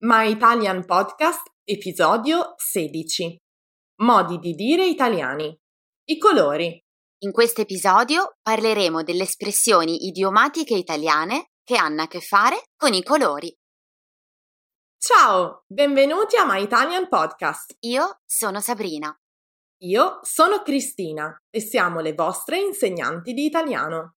My Italian Podcast, episodio 16. Modi di dire italiani. I colori. In questo episodio parleremo delle espressioni idiomatiche italiane che hanno a che fare con i colori. Ciao, benvenuti a My Italian Podcast. Io sono Sabrina. Io sono Cristina e siamo le vostre insegnanti di italiano.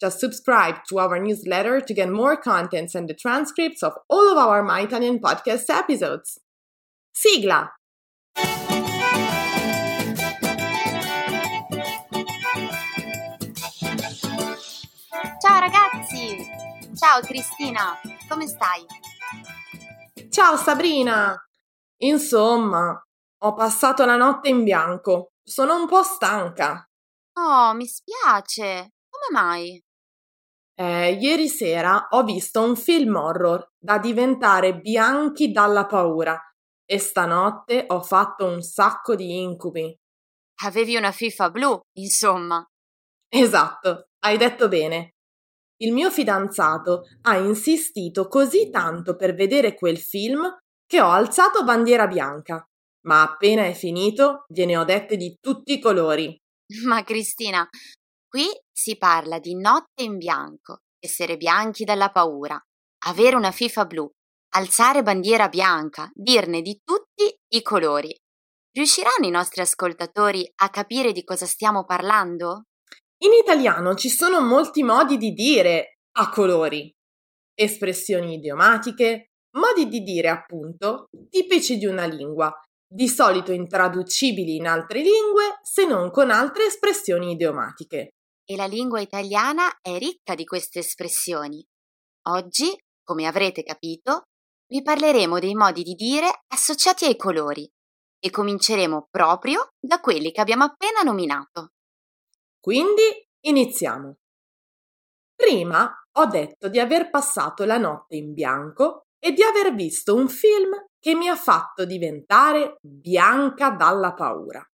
Just subscribe to our newsletter to get more contents and the transcripts of all of our My Italian podcast episodes. Sigla! Ciao ragazzi! Ciao Cristina, come stai? Ciao Sabrina! Insomma, ho passato la notte in bianco. Sono un po' stanca. Oh, mi spiace. Come mai? Eh, ieri sera ho visto un film horror da diventare bianchi dalla paura e stanotte ho fatto un sacco di incubi. Avevi una FIFA blu, insomma. Esatto, hai detto bene. Il mio fidanzato ha insistito così tanto per vedere quel film che ho alzato bandiera bianca, ma appena è finito gliene ho dette di tutti i colori. Ma Cristina, Qui si parla di notte in bianco, essere bianchi dalla paura, avere una FIFA blu, alzare bandiera bianca, dirne di tutti i colori. Riusciranno i nostri ascoltatori a capire di cosa stiamo parlando? In italiano ci sono molti modi di dire a colori, espressioni idiomatiche, modi di dire appunto tipici di una lingua, di solito intraducibili in altre lingue se non con altre espressioni idiomatiche e la lingua italiana è ricca di queste espressioni. Oggi, come avrete capito, vi parleremo dei modi di dire associati ai colori e cominceremo proprio da quelli che abbiamo appena nominato. Quindi iniziamo. Prima ho detto di aver passato la notte in bianco e di aver visto un film che mi ha fatto diventare bianca dalla paura.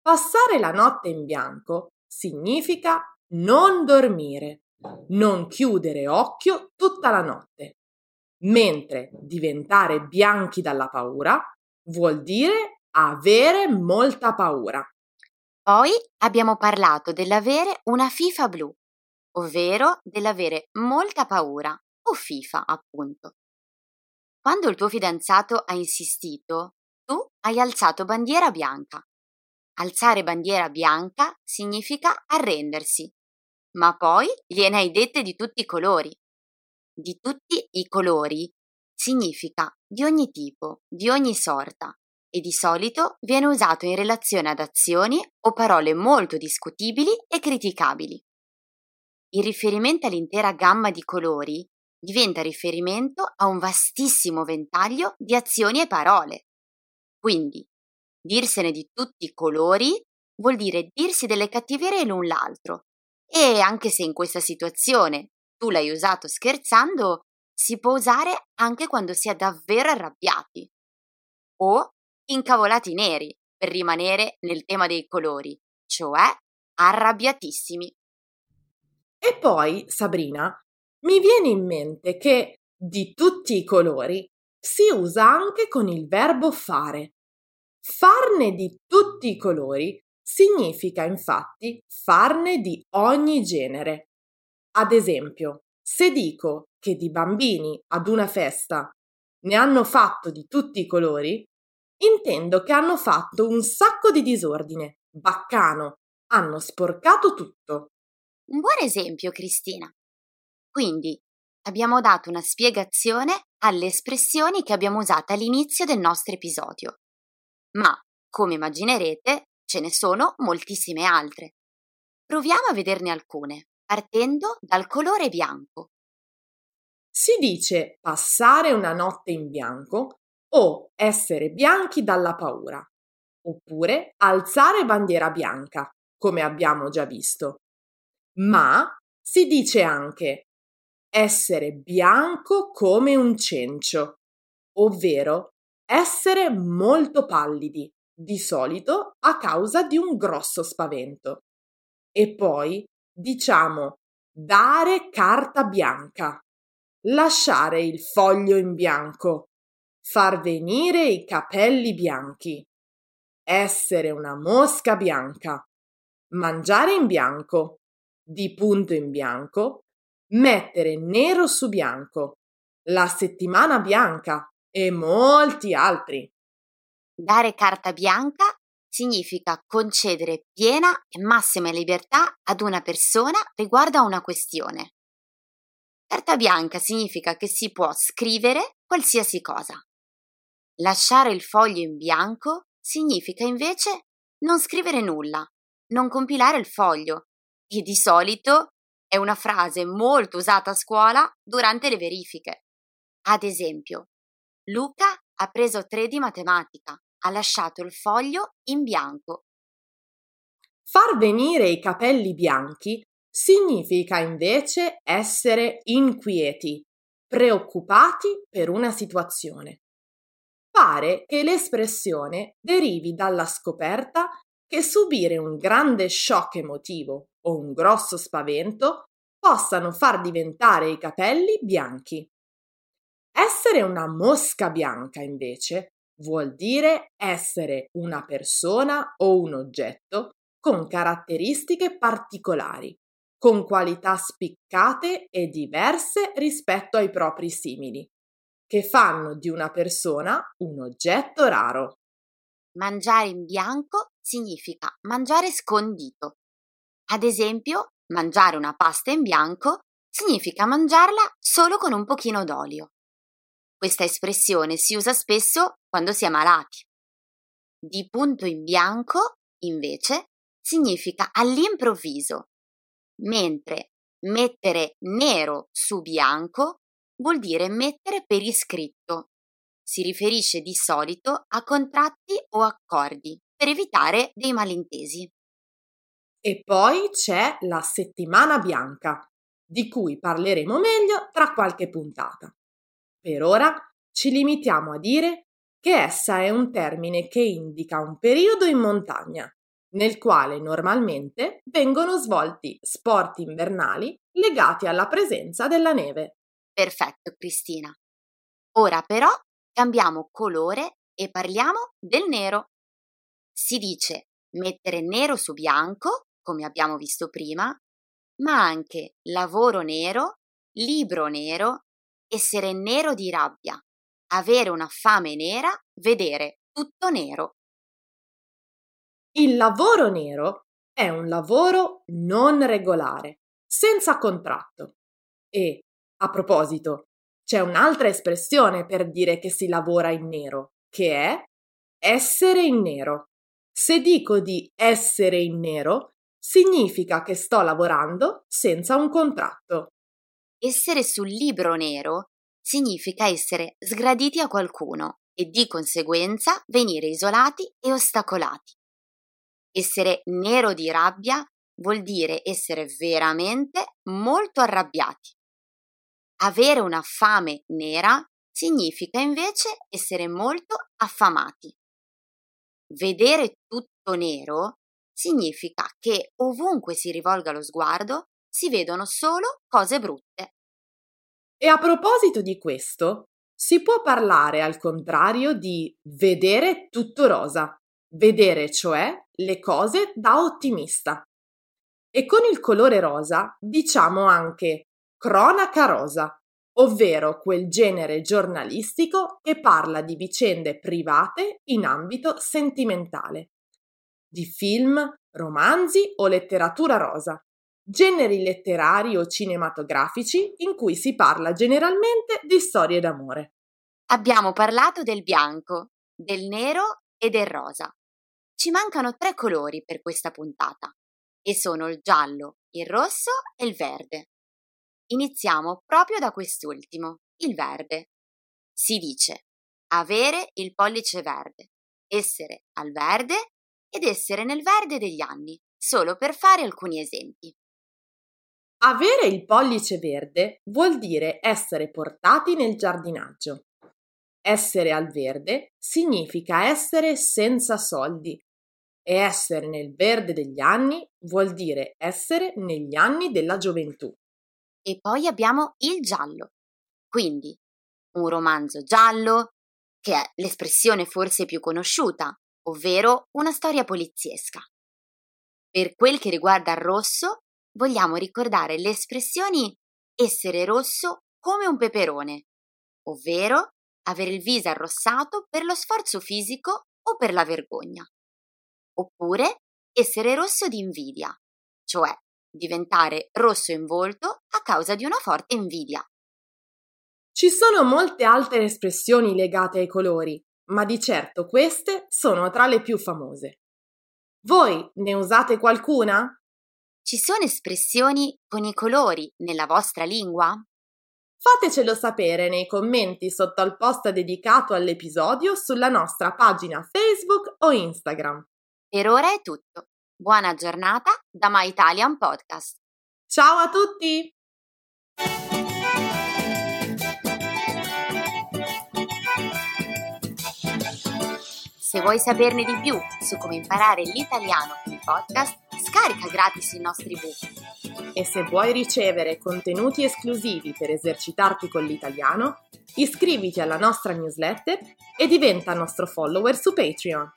Passare la notte in bianco significa non dormire, non chiudere occhio tutta la notte, mentre diventare bianchi dalla paura vuol dire avere molta paura. Poi abbiamo parlato dell'avere una FIFA blu, ovvero dell'avere molta paura, o FIFA appunto. Quando il tuo fidanzato ha insistito, tu hai alzato bandiera bianca. Alzare bandiera bianca significa arrendersi, ma poi gliene hai dette di tutti i colori. Di tutti i colori significa di ogni tipo, di ogni sorta e di solito viene usato in relazione ad azioni o parole molto discutibili e criticabili. Il riferimento all'intera gamma di colori diventa riferimento a un vastissimo ventaglio di azioni e parole. Quindi, Dirsene di tutti i colori vuol dire dirsi delle cattiverie l'un l'altro. E anche se in questa situazione tu l'hai usato scherzando, si può usare anche quando si è davvero arrabbiati. O incavolati neri, per rimanere nel tema dei colori, cioè arrabbiatissimi. E poi, Sabrina, mi viene in mente che di tutti i colori si usa anche con il verbo fare. Farne di tutti i colori significa infatti farne di ogni genere. Ad esempio, se dico che di bambini ad una festa ne hanno fatto di tutti i colori, intendo che hanno fatto un sacco di disordine, baccano, hanno sporcato tutto. Un buon esempio, Cristina. Quindi abbiamo dato una spiegazione alle espressioni che abbiamo usato all'inizio del nostro episodio ma, come immaginerete, ce ne sono moltissime altre. Proviamo a vederne alcune, partendo dal colore bianco. Si dice passare una notte in bianco o essere bianchi dalla paura, oppure alzare bandiera bianca, come abbiamo già visto. Ma si dice anche essere bianco come un cencio, ovvero essere molto pallidi, di solito a causa di un grosso spavento. E poi diciamo dare carta bianca, lasciare il foglio in bianco, far venire i capelli bianchi, essere una mosca bianca, mangiare in bianco, di punto in bianco, mettere nero su bianco, la settimana bianca e molti altri. Dare carta bianca significa concedere piena e massima libertà ad una persona riguardo a una questione. Carta bianca significa che si può scrivere qualsiasi cosa. Lasciare il foglio in bianco significa invece non scrivere nulla, non compilare il foglio e di solito è una frase molto usata a scuola durante le verifiche. Ad esempio, Luca ha preso 3 di matematica, ha lasciato il foglio in bianco. Far venire i capelli bianchi significa invece essere inquieti, preoccupati per una situazione. Pare che l'espressione derivi dalla scoperta che subire un grande shock emotivo o un grosso spavento possano far diventare i capelli bianchi. Essere una mosca bianca, invece, vuol dire essere una persona o un oggetto con caratteristiche particolari, con qualità spiccate e diverse rispetto ai propri simili, che fanno di una persona un oggetto raro. Mangiare in bianco significa mangiare scondito. Ad esempio, mangiare una pasta in bianco significa mangiarla solo con un pochino d'olio. Questa espressione si usa spesso quando si è malati. Di punto in bianco, invece, significa all'improvviso, mentre mettere nero su bianco vuol dire mettere per iscritto. Si riferisce di solito a contratti o accordi per evitare dei malintesi. E poi c'è la settimana bianca, di cui parleremo meglio tra qualche puntata. Per ora ci limitiamo a dire che essa è un termine che indica un periodo in montagna, nel quale normalmente vengono svolti sport invernali legati alla presenza della neve. Perfetto, Cristina. Ora però cambiamo colore e parliamo del nero. Si dice mettere nero su bianco, come abbiamo visto prima, ma anche lavoro nero, libro nero essere nero di rabbia, avere una fame nera, vedere tutto nero. Il lavoro nero è un lavoro non regolare, senza contratto. E, a proposito, c'è un'altra espressione per dire che si lavora in nero, che è essere in nero. Se dico di essere in nero, significa che sto lavorando senza un contratto. Essere sul libro nero significa essere sgraditi a qualcuno e di conseguenza venire isolati e ostacolati. Essere nero di rabbia vuol dire essere veramente molto arrabbiati. Avere una fame nera significa invece essere molto affamati. Vedere tutto nero significa che ovunque si rivolga lo sguardo si vedono solo cose brutte. E a proposito di questo, si può parlare al contrario di vedere tutto rosa, vedere cioè le cose da ottimista. E con il colore rosa diciamo anche cronaca rosa, ovvero quel genere giornalistico che parla di vicende private in ambito sentimentale, di film, romanzi o letteratura rosa, generi letterari o cinematografici in cui si parla generalmente di storie d'amore. Abbiamo parlato del bianco, del nero e del rosa. Ci mancano tre colori per questa puntata e sono il giallo, il rosso e il verde. iniziamo proprio da quest'ultimo, il verde. Si dice avere il pollice verde, essere al verde ed essere nel verde degli anni, solo per fare alcuni esempi. Avere il pollice verde vuol dire essere portati nel giardinaggio. Essere al verde significa essere senza soldi e essere nel verde degli anni vuol dire essere negli anni della gioventù. E poi abbiamo il giallo. Quindi un romanzo giallo, che è l'espressione forse più conosciuta, ovvero una storia poliziesca. Per quel che riguarda il rosso, vogliamo ricordare le espressioni essere rosso come un peperone, ovvero avere il viso arrossato per lo sforzo fisico o per la vergogna. Oppure essere rosso di invidia, cioè diventare rosso in volto a causa di una forte invidia. Ci sono molte altre espressioni legate ai colori, ma di certo queste sono tra le più famose. Voi ne usate qualcuna? Ci sono espressioni con i colori nella vostra lingua? Fatecelo sapere nei commenti sotto al post dedicato all'episodio sulla nostra pagina Facebook o Instagram. Per ora è tutto. Buona giornata da My Italian Podcast. Ciao a tutti! Se vuoi saperne di più su come imparare l'italiano con i podcast, scarica gratis i nostri book. E se vuoi ricevere contenuti esclusivi per esercitarti con l'italiano, iscriviti alla nostra newsletter e diventa nostro follower su Patreon.